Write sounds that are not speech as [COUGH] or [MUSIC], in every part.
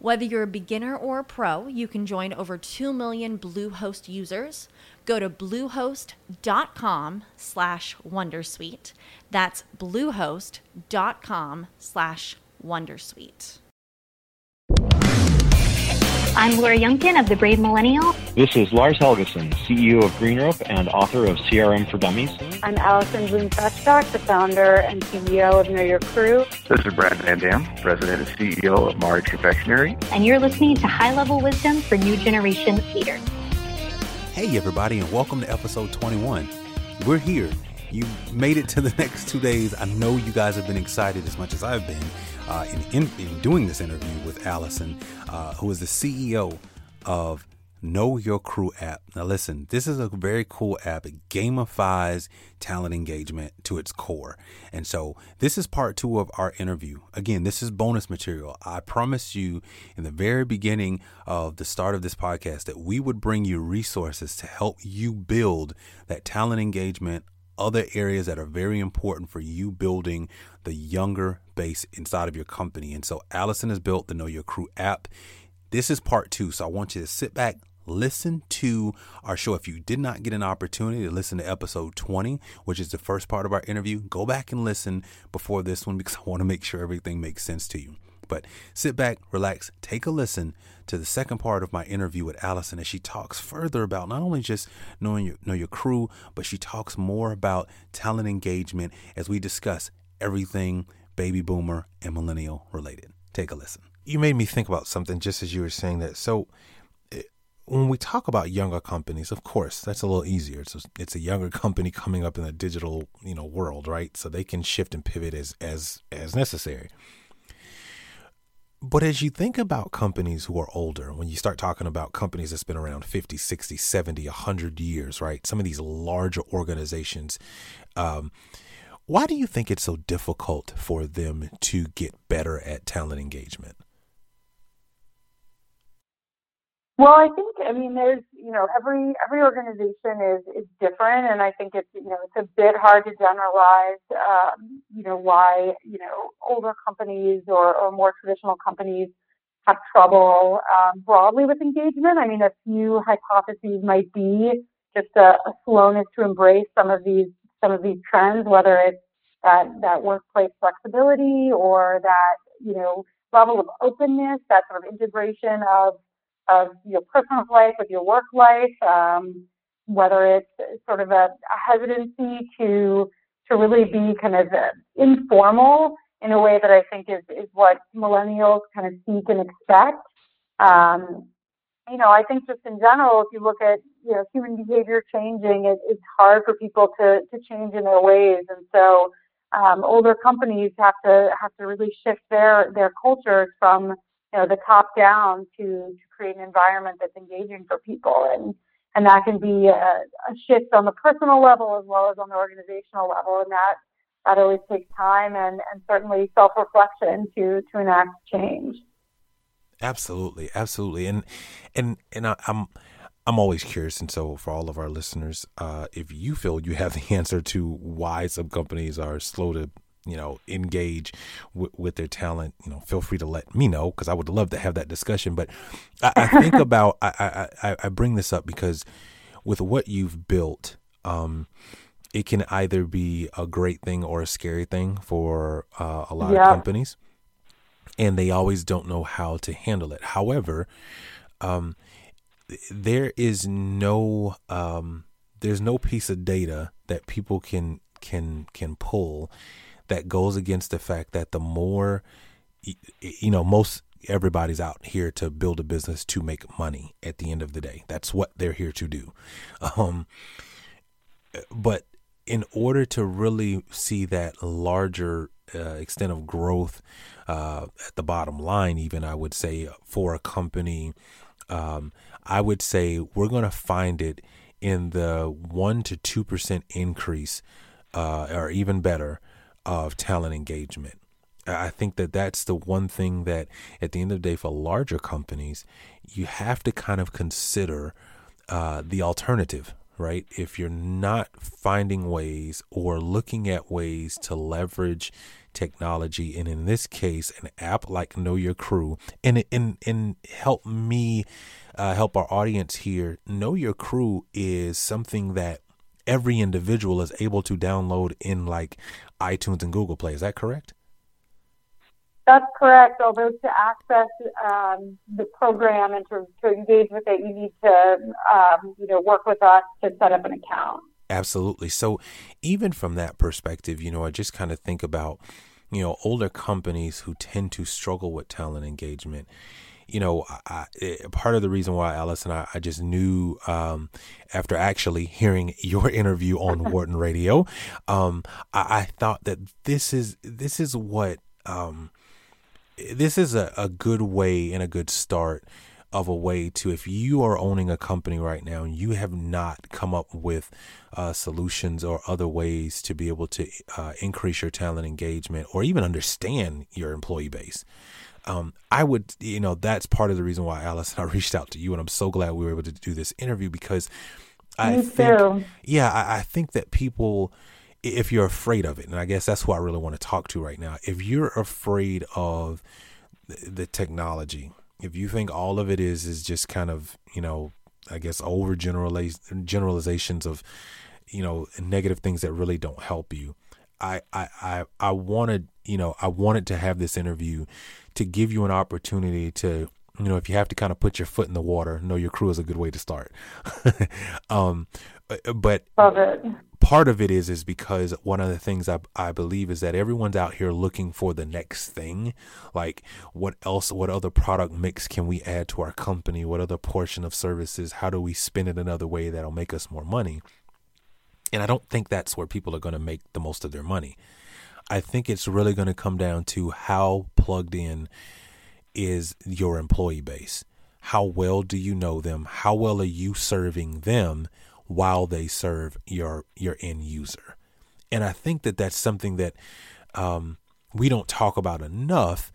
Whether you're a beginner or a pro, you can join over 2 million Bluehost users. Go to bluehost.com slash wondersuite. That's bluehost.com slash wondersuite. I'm Laura Youngkin of The Brave Millennial. This is Lars Helgeson, CEO of Greenrope and author of CRM for Dummies. I'm Alison Bloom Feshbach, the founder and CEO of Know Your Crew. This is Brad Van Dam, President and CEO of Marich Confectionery. And you're listening to High Level Wisdom for New Generation Leaders. Hey, everybody, and welcome to episode 21. We're here. You made it to the [LAUGHS] next two days. I know you guys have been excited as much as I've been uh, in, in, in, doing this interview with Alison, uh, who is the CEO of Know Your Crew app. Now, listen, this is a very cool app. It gamifies talent engagement to its core. And so, this is part two of our interview. Again, this is bonus material. I promised you in the very beginning of the start of this podcast that we would bring you resources to help you build that talent engagement other areas that are very important for you building the younger base inside of your company. And so Alison has built the Know Your Crew app. This is part two. So I want you to sit back, listen to our show. If you did not get an opportunity to listen to episode 20, which is the first part of our interview, go back and listen before this one because [LAUGHS] I want to make sure everything makes sense to you. But sit back, relax, take a listen to the second part of my interview with Allison as she talks further about not only just knowing your know your crew, but she talks more about talent engagement as we discuss everything baby boomer and millennial related. Take a listen. You made me think about something just as you were saying that. So eh, when we talk about younger companies, of course, that's a little easier. It's a, it's a younger [LAUGHS] company coming up in the digital, you know, world, right? So they can shift and pivot as as as necessary. But as you think about companies who are older, when you start talking about companies that's been around 50, 60, 70, 100 years, right? Some of these larger organizations, um, why do you think it's so difficult for them to get better at talent engagement? Well, I think I mean there's you know every every organization is is different, and I think it's you know it's a bit hard to generalize um, you know why you know older companies or, or more traditional companies have trouble um, broadly with engagement. I mean, a few hypotheses might be just a, a slowness to embrace some of these some of these trends, whether it's that that workplace flexibility or that you know level of openness, that sort of integration of of your personal life with your work life, um, whether it's sort of a, a, hesitancy to to really be kind of uh, informal in a way that I think is is what millennials kind of seek and expect. Um, you know, I think just in general, if you look at you know human behavior changing, it, it's hard for people to to change in their ways, and so um, older companies have to have to really shift their their cultures from you know, the top down to, to create an environment that's engaging for people. And, and that can be a, a shift on the personal level as well as on the organizational level. And that, that always takes time and, and certainly self-reflection to, to enact change. Absolutely. Absolutely. And, and, and I, I'm, I'm always curious, and so for all of our listeners, uh, if you feel you have the [LAUGHS] answer to why some companies are slow to you know engage w- with their talent you know feel free to let me know because i would love to have that discussion but i, I think [LAUGHS] about I, I i bring this up because with what you've built um it can either be a great thing or a scary thing for uh, a lot yeah. of companies and they always don't know how to handle it however um there is no um there's no piece of data that people can can can pull that goes against the fact that the more you know, most everybody's out here to build a business to make money at the end of the day. That's what they're here to do. [LAUGHS] Um, but in order to really see that larger uh, extent of growth uh, at the bottom line, even I would say for a company, um, I would say we're going to find it in the one to two percent increase, uh, or even better, of talent engagement. I think that that's the one thing that, at the end of the day, for larger companies, you have to kind of consider uh, the alternative, right? If you're not finding ways or looking at ways to leverage technology, and in this case, an app like Know Your Crew, and and and help me uh, help our audience here. Know Your Crew is something that every individual is able to download in like iTunes and Google Play. Is that correct? That's correct. Although to access um, the program and to, to engage with it, you need to, um, you know, work with us to set up an account. Absolutely. So, even from that perspective, you know, I just kind of think about, you know, older companies who tend to struggle with talent engagement you know, I, I, part of the reason why Alison, I, I just knew um, after actually hearing [LAUGHS] your interview on [LAUGHS] Wharton Radio, um, I, I, thought that this is this is what um, this is a, a good way and a good start of a way to if you are owning a company right now and you have not come up with uh, solutions or other ways to be able to uh, increase your talent engagement or even understand your employee base um, I would, you know, that's part of the reason why Alison I [LAUGHS] reached out to you, and I'm so glad we were able to do this interview because I Me think, too. yeah, I, I think that people, if you're afraid of it, and I guess that's who I really want to talk to right now. If you're afraid of the technology. If you think all of it is is just kind of you know, I guess over generalizations of you know negative things that really don't help you. I I I, I wanted you know I wanted to have this interview to give you an opportunity to you know if you have to kind of put your foot in the water know your crew is a good way to start. [LAUGHS] Um but part of it is is because one of the things I, I believe is that everyone's out here looking for the next thing. Like what else what other product mix can we add to our company? What other portion of services? How do we spin it another way that'll make us more money? And i don't think that's where people are going to make the most of their money i think it's really going to come down to how plugged in is your employee base how well do you know them how well are you serving them while they serve your your end user. And I think that that's something that um, we don't talk about enough.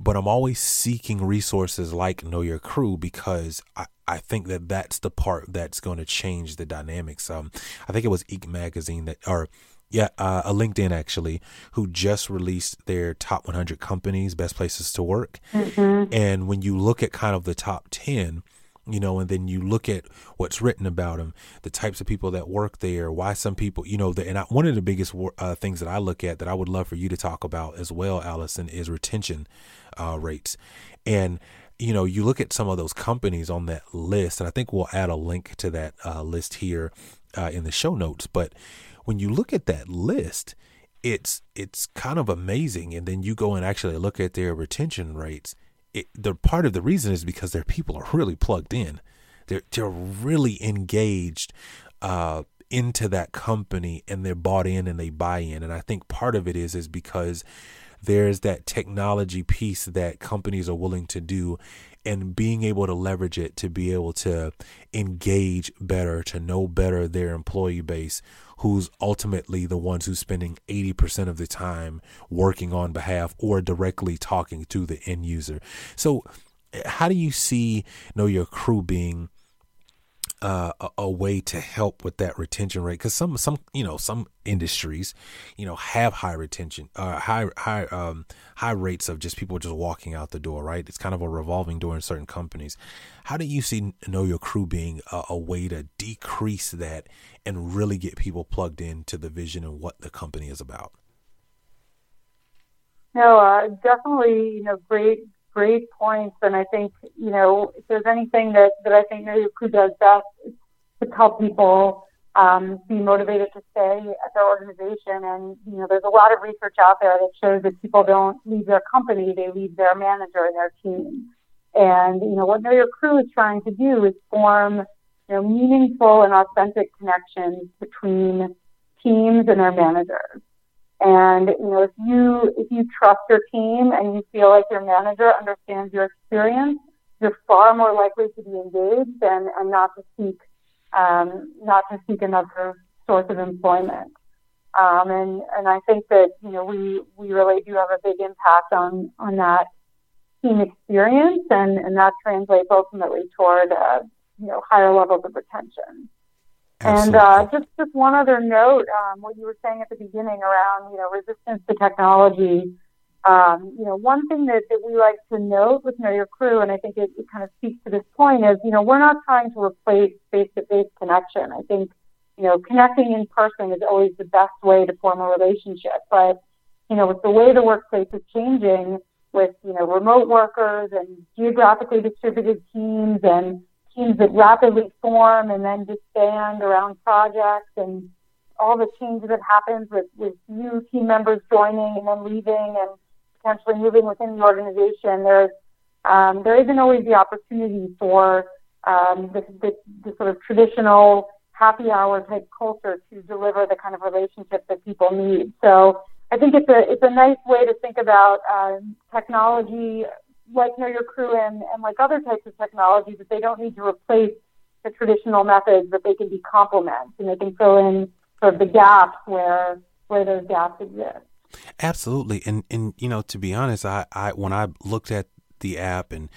But I'm always seeking resources like Know Your Crew because I, I think that that's the part that's going to change the dynamics. Um, I think it was Inc. magazine that, or yeah, uh, a LinkedIn actually, who just released their top 100 companies, best places to work. Mm-hmm. And when you look at kind of the top 10, you know, and then you look at what's written about them, the types of people that work there, why some people, you know, the, and I, one of the biggest uh, things that I look at that I would love for you to talk about as well, Alison, is retention uh, rates. And, you know, you look at some of those companies on that list, and I think we'll add a link to that uh, list here uh, in the show notes. But when you look at that list, it's it's kind of amazing. And then you go and actually look at their retention rates it, the part of the reason is because their people are really plugged in. They're they're really engaged uh, into that company and they're bought in and they buy in. And I think part of it is is because there's that technology piece that companies are willing to do and being able to leverage it to be able to engage better, to know better their employee base who's ultimately the ones who's spending 80% of the time working on behalf or directly talking to the end user. So, eh, how do you see know your crew being uh, a, a, way to help with that retention rate because some some you know some industries you know have high retention uh, high high um, high rates of just people just walking out the door right? It's kind of a revolving door in certain companies. How do you see know your crew being a, a way to decrease that and really get people plugged into the vision and what the company is about? No uh, definitely you know great great points. And I think, you know, if there's anything that, that I think Crew does best, is to tell people um, be motivated to stay at their organization. And, you know, there's a lot of research out there that shows that people don't leave their company, they leave their manager and their team. And, you know, what Know Your Crew is trying to do is form, you know, meaningful and authentic connections between teams and their managers. And, you know, if you, if you trust your team and you feel like your manager understands your experience, you're far more likely to be engaged and, and not to seek, um, not to seek another source of employment. Um, and, and I think that, you know, we, we really do have a big impact on, on that team experience and, and that translates ultimately toward, uh, you know, higher levels of retention. And uh, just just one other note, um, what you were saying at the beginning around you know resistance to technology. Um, you know, one thing that, that we like to note with Know Your Crew, and I think it, it kind of speaks to this point, is you know we're not trying to replace face-to-face connection. I think you know connecting in person is always the best way to form a relationship, but you know with the way the workplace is changing, with you know remote workers and geographically distributed teams and teams that rapidly form and then disband around projects and all the change that happens with, with new team members joining and then leaving and potentially moving within the organization, there's um, there isn't always the opportunity for um, the, the, the sort of traditional happy hour type culture to deliver the kind of relationship that people need. So I think it's a it's a nice way to think about um, technology like Know Your Crew and, and like other types of technology that they don't need to replace the traditional methods, but they can be complements and they can fill in sort of the gaps where where those gaps exist. Absolutely, and and you know to be honest, I, I when I looked at the app and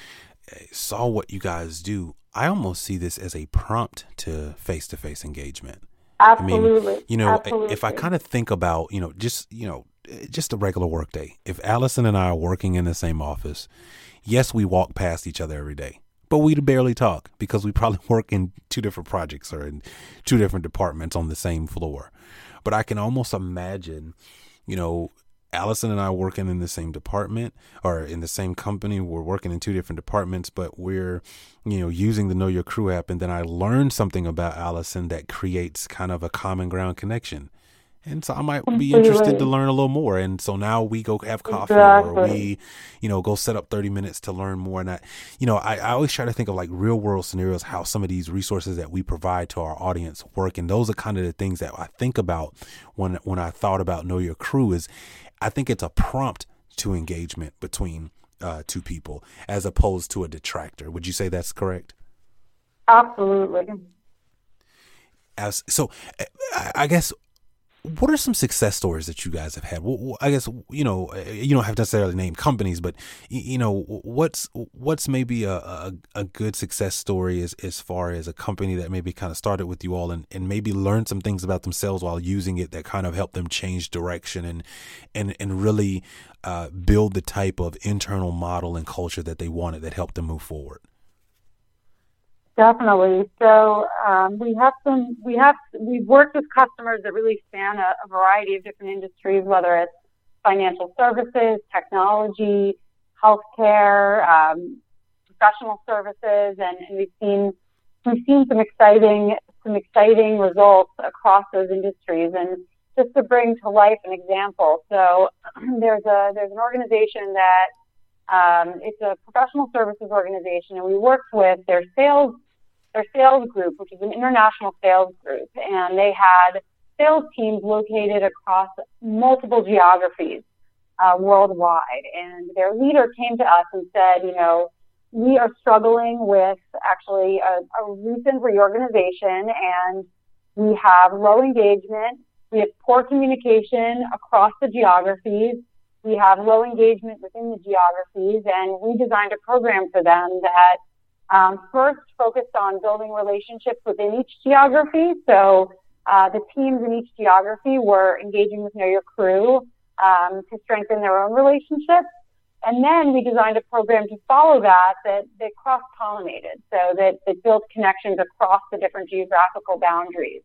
uh, saw what you guys do, I almost see this as a prompt to face to face engagement. Absolutely. I mean, you know, Absolutely. if I kind of think about, you know, just, you know, just a regular workday. If Alison and I are working in the same office, yes, we walk past each other every day, but we barely talk because we probably [LAUGHS] work in two different projects or in two different departments on the same floor. But I can almost imagine, you know, Alison and I working in the same department or in the same company. We're working in two different departments, but we're, you know, using the Know Your Crew app. And then I learned something about Alison that creates kind of a common ground connection. And so I might be interested to learn a little more. And so now we go have coffee exactly. or we, you know, go set up 30 minutes to learn more. And I, you know, I, I always try to think of like real world scenarios, how some of these resources that we provide to our audience work. And those are kind of the things that I think about when, when I thought about Know Your Crew is I think it's a prompt to engagement between uh, two people as opposed to a detractor. Would you say that's correct? Absolutely. As, so I guess what are some success stories that you guys have had? Well, I guess you know uh, you don't have to necessarily name companies, but you know what's what's maybe a, a, a, good success story as as far as a company that maybe kind of started with you all and, and maybe learned some things about themselves while using it that kind of helped them change direction and and and really uh, build the type of internal model and culture that they wanted that helped them move forward. Definitely. So um, we have some. We have we've worked with customers that really span a, a variety of different industries, whether it's financial services, technology, healthcare, um, professional services, and, and we've seen we've seen some exciting some exciting results across those industries. And just to bring to life an example, so [CLEARS THROAT] there's a there's an organization that um, it's a professional services organization, and we worked with their sales their sales group, which is an international sales group, and they had sales teams located across multiple geographies uh, worldwide. And their leader came to us and said, you know, we are struggling with actually a, a recent reorganization, and we have low engagement. We have poor communication across the geographies we have low engagement within the geographies, and we designed a program for them that um, first focused on building relationships within each geography. So uh, the teams in each geography were engaging with Know Your Crew um, to strengthen their own relationships. And then we designed a program to follow that that, that cross pollinated, so that, that built connections across the different geographical boundaries.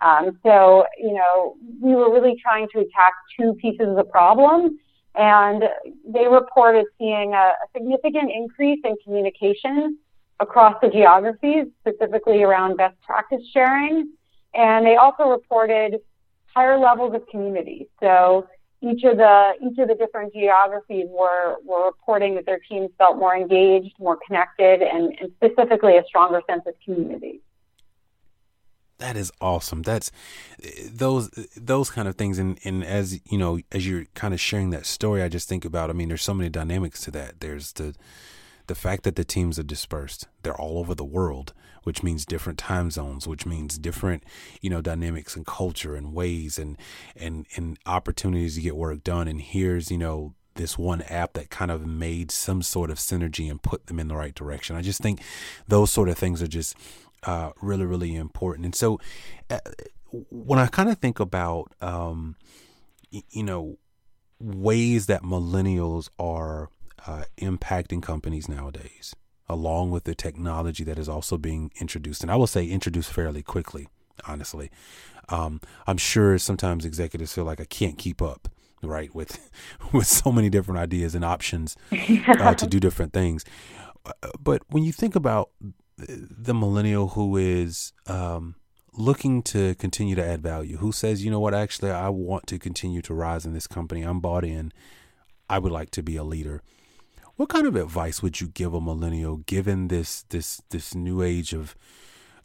Um, so, you know, we were really trying to attack two pieces of the problem and they reported seeing a, a significant increase in communication across the geographies, specifically around best practice sharing. and they also reported higher levels of community. So each of the each of the different geographies were were reporting that their teams felt more engaged, more connected, and, and specifically a stronger sense of community. That is awesome. That's those those kind of things, and and as you know, as you're kind of sharing that story, I just think about. I mean, there's so many dynamics to that. There's the the fact that the teams are dispersed. They're all over the world, which means different time zones, which means different, you know, dynamics and culture and ways and and and opportunities to get work done. And here's, you know, this one app that kind of made some sort of synergy and put them in the right direction. I just think those sort of things are just uh, really, really important. And so, uh, when I kind of think about, um, y- you know, ways that millennials are uh, impacting companies nowadays, along with the technology that is also being introduced, and I will say introduced fairly quickly, honestly. Um, I'm sure sometimes executives feel like I can't keep up, right, with [LAUGHS] with so many different ideas and options uh, to [LAUGHS] do different things. Uh, but when you think about the millennial who is um, looking to continue to add value, who says, you know what, actually, I want to continue to rise in this company. I'm bought in. I would like to be a leader. What kind of advice would you give a millennial, given this this this new age of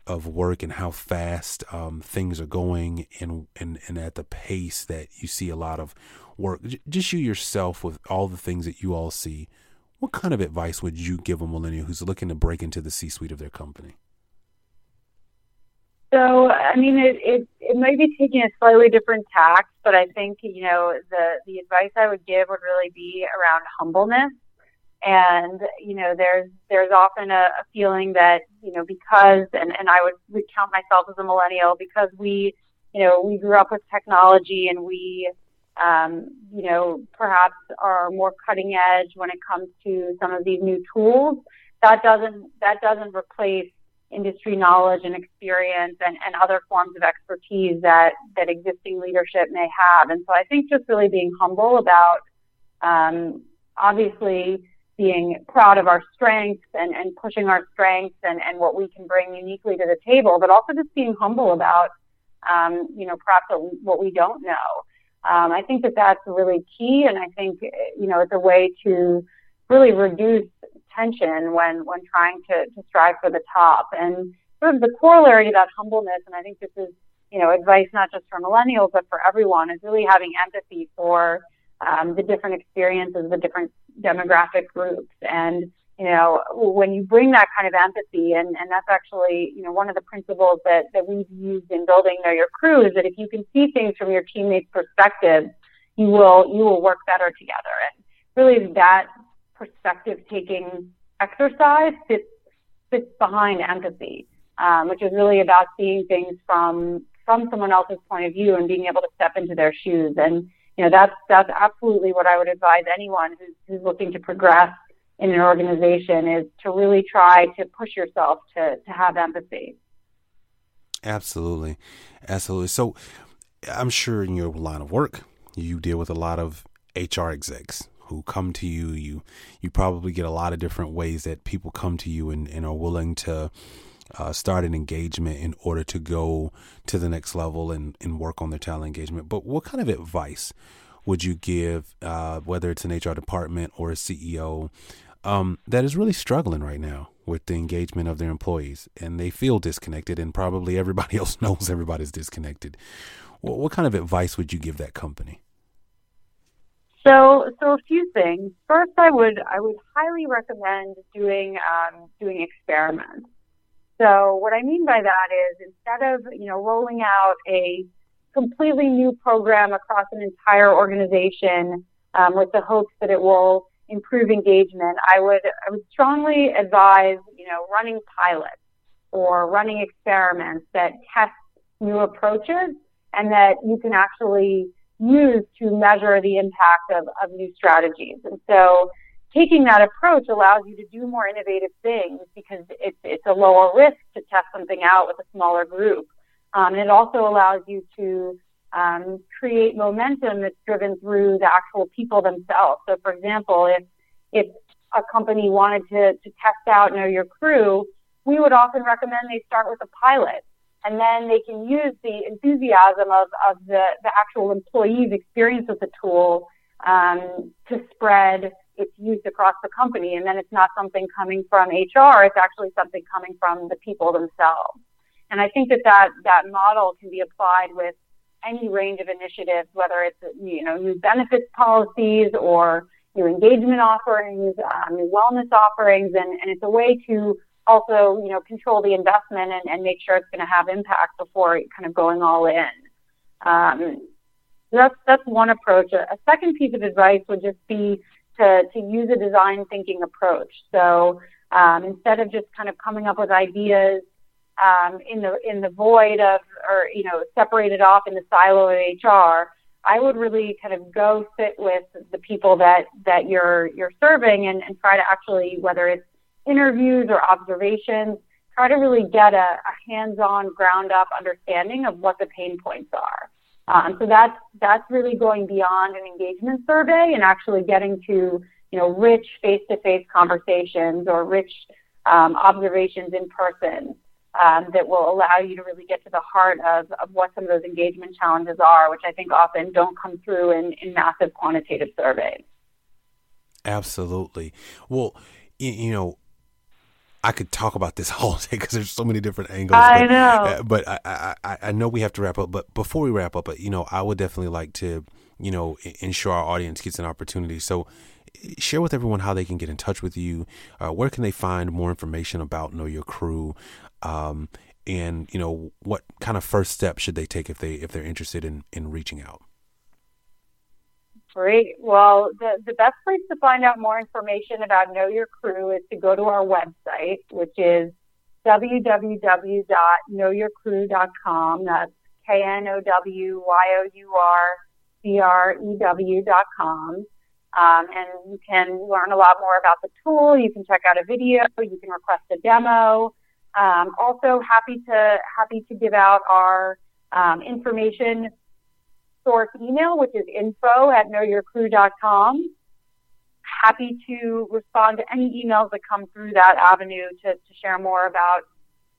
of work and how fast um, things are going, and, and and at the pace that you see a lot of work? Just you yourself with all the things that you all see what kind of advice would you give a millennial who's looking to break into the C suite of their company? So, I mean, it, it, it might be taking a slightly different tack, but I think, you know, the, the advice I would give would really be around humbleness. And, you know, there's, there's often a, a feeling that, you know, because, and, and I would count myself as a millennial because we, you know, we grew up with technology and we, um, you know, perhaps are more cutting edge when it comes to some of these new tools. That doesn't that doesn't replace industry knowledge and experience and, and other forms of expertise that that existing leadership may have. And so I think just really being humble about um, obviously being proud of our strengths and, and pushing our strengths and, and what we can bring uniquely to the table, but also just being humble about um, you know perhaps what we don't know. Um, I think that that's really key, and I think you know it's a way to really reduce tension when when trying to, to strive for the top. And sort of the corollary to that humbleness, and I think this is you know advice not just for millennials but for everyone, is really having empathy for um, the different experiences, the different demographic groups, and you know, when you bring that kind of empathy, and, and that's actually, you know, one of the principles that, that we've used in building Know Your Crew is that if you can see things from your teammates' perspective, you will, you will work better together. And really that perspective taking exercise fits, fits behind empathy, um, which is really about seeing things from, from someone else's point of view and being able to step into their shoes. And, you know, that's, that's absolutely what I would advise anyone who's, who's looking to progress in an organization is to really try to push yourself to, to have empathy. Absolutely. Absolutely. So I'm sure in your line of work, you deal with a lot of HR execs who come to you. You you probably get a lot of different ways that people come to you and, and are willing to uh, start an engagement in order to go to the next level and, and work on their talent engagement. But what kind of advice would you give, uh, whether it's an HR department or a CEO, um, that is really struggling right now with the engagement of their employees, and they feel disconnected, and probably everybody [LAUGHS] else knows everybody's disconnected. Well, what kind of advice would you give that company? So, so a few things. First, I would I would highly recommend doing um, doing experiments. So, what I mean by that is instead of you know rolling out a completely new program across an entire organization um, with the hopes that it will improve engagement, I would I would strongly advise you know running pilots or running experiments that test new approaches and that you can actually use to measure the impact of, of new strategies. And so taking that approach allows you to do more innovative things because it's, it's a lower risk to test something out with a smaller group. Um, and it also allows you to um, create momentum that's driven through the actual people themselves. So, for example, if if a company wanted to, to test out Know Your Crew, we would often recommend they start with a pilot and then they can use the enthusiasm of, of the, the actual employee's experience with the tool um, to spread its use across the company. And then it's not something coming from HR, it's actually something coming from the people themselves. And I think that that, that model can be applied with any range of initiatives, whether it's, you know, new benefits policies or new engagement offerings, um, new wellness offerings, and, and it's a way to also, you know, control the investment and, and make sure it's going to have impact before kind of going all in. Um, that's that's one approach. A, a second piece of advice would just be to to use a design thinking approach. So um, instead of just kind of coming up with ideas um, in the in the void of or you know separated off in the silo of HR, I would really kind of go sit with the people that that you're you're serving and, and try to actually whether it's interviews or observations, try to really get a, a hands-on, ground-up understanding of what the pain points are. Um, so that's that's really going beyond an engagement survey and actually getting to you know rich face-to-face conversations or rich um, observations in person um, that will allow you to really get to the heart of, of what some of those engagement challenges are, which I think often don't come through in, in massive quantitative surveys. Absolutely. Well, you know, I could talk about this [LAUGHS] all day because there's so many different angles. I but, know, uh, but I, I I know we have to wrap up. But before we wrap up, you know, I would definitely like to you know ensure our audience gets an opportunity. So share with everyone how they can get in touch with you. Uh, where can they find more information about Know Your Crew? Um, and you know what kind of first steps should they take if they if they're interested in in reaching out Great. Well, the, the best place to find out more information about Know Your Crew is to go to our website, which is www.knowyourcrew.com. That's K N O W Y O U R C R E W.com. Um, and you can learn a lot more about the tool. You can check out a video. You can request a demo. Um, also, happy to happy to give out our um, information source email, which is info at knowyourcrew.com. Happy to respond to any emails that come through that avenue to, to share more about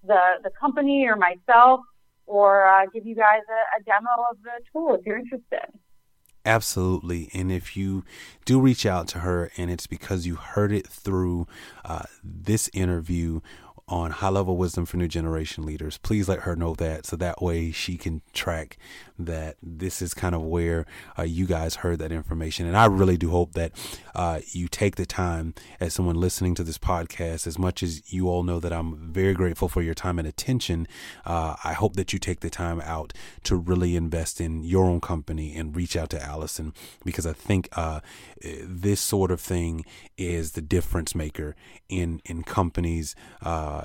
the, the company or myself or uh, give you guys a, a demo of the tool if you're interested. Absolutely. And if you do reach out to her and it's because you heard it through uh, this interview on high level wisdom for new generation leaders. Please let her know that so that way she can track that this is kind of where uh, you guys heard that information. And I really do hope that uh, you take the time as someone listening to this podcast, as much as you all know that I'm very grateful for your time and attention. Uh, I hope that you take the time out to really invest in your own company and reach out to Alison because I think uh, this sort of thing is the difference maker in in companies uh,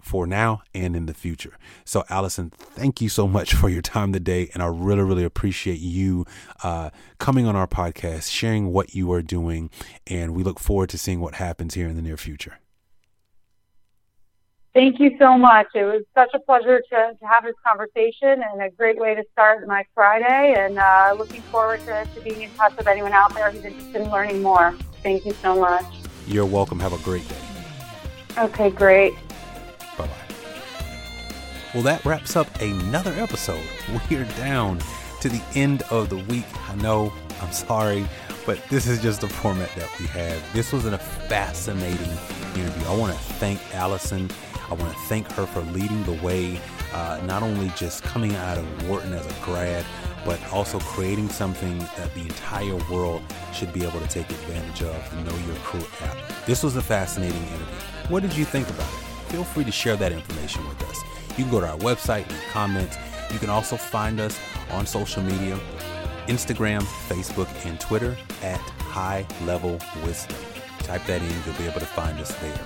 for now and in the future. So, Alison, thank you so much [LAUGHS] for your time today, and I really, really appreciate you uh, coming on our podcast, sharing what you are doing, and we look forward to seeing what happens here in the near future. Thank you so much. It was such a pleasure to, to have this conversation and a great way to start my Friday. And uh, looking forward to, to being in touch with anyone out there who's interested in learning more. Thank you so much. You're welcome. Have a great day. Okay, great. Well, that wraps up another episode. [LAUGHS] We're down to the end of the week. I know, I'm sorry, but this is just the format that we have. This was a fascinating interview. I want to thank Alison. I want to thank her for leading the way, uh, not only just coming out of Wharton as a grad, but also creating something that the entire world should be able to take advantage of the Know Your Crew app. This was a fascinating interview. What did you think about it? Feel free to share that information with us. You can go to our website and comment. You can also find us on social media Instagram, Facebook, and Twitter at High Level Wisdom. Type that in, you'll be able to find us there.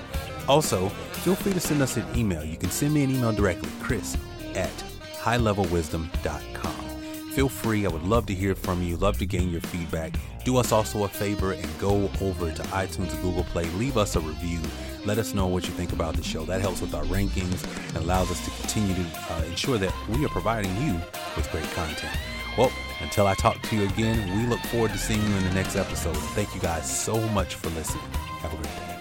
Also, feel free to send us an email. You can send me an email directly, chris at highlevelwisdom.com. Feel free, I would love to hear from you, love to gain your feedback. Do us also a favor and go over to iTunes Google Play, leave us a review. Let us know what you think about the show. That helps with our rankings and allows us to continue to uh, ensure that we are providing you with great content. Well, until I talk to you again, we look forward to seeing you in the next episode. Thank you guys so much for listening. Have a great day.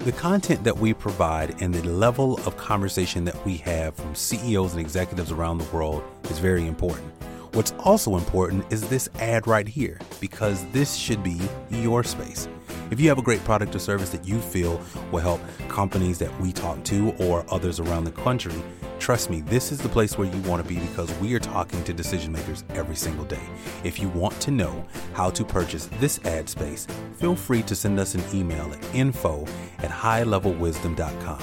The content that we provide and the level of conversation that we have from CEOs and executives around the world is very important. What's also important is this ad right here, because this should be your space. If you have a great product or service that you feel will help companies that we talk to or others around the country, trust me, this is the place where you want to be because we are talking to decision makers every single day. If you want to know how to purchase this ad space, feel free to send us an email at info at highlevelwisdom.com.